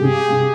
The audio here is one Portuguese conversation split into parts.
Música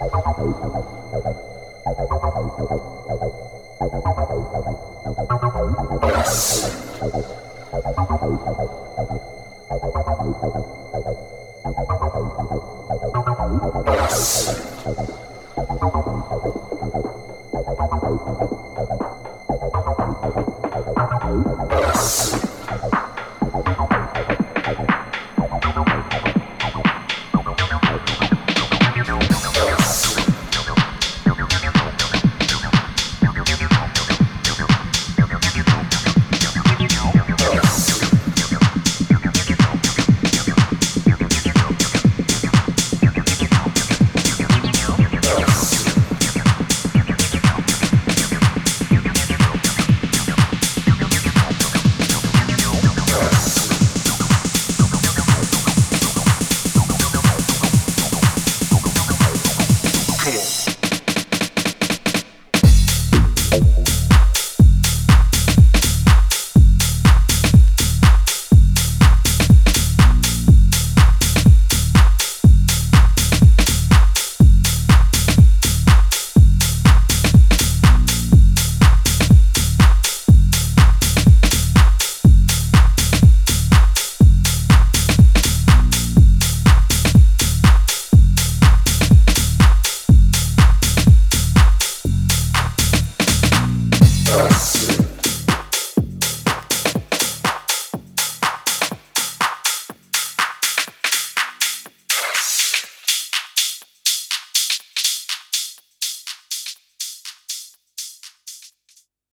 Thank you.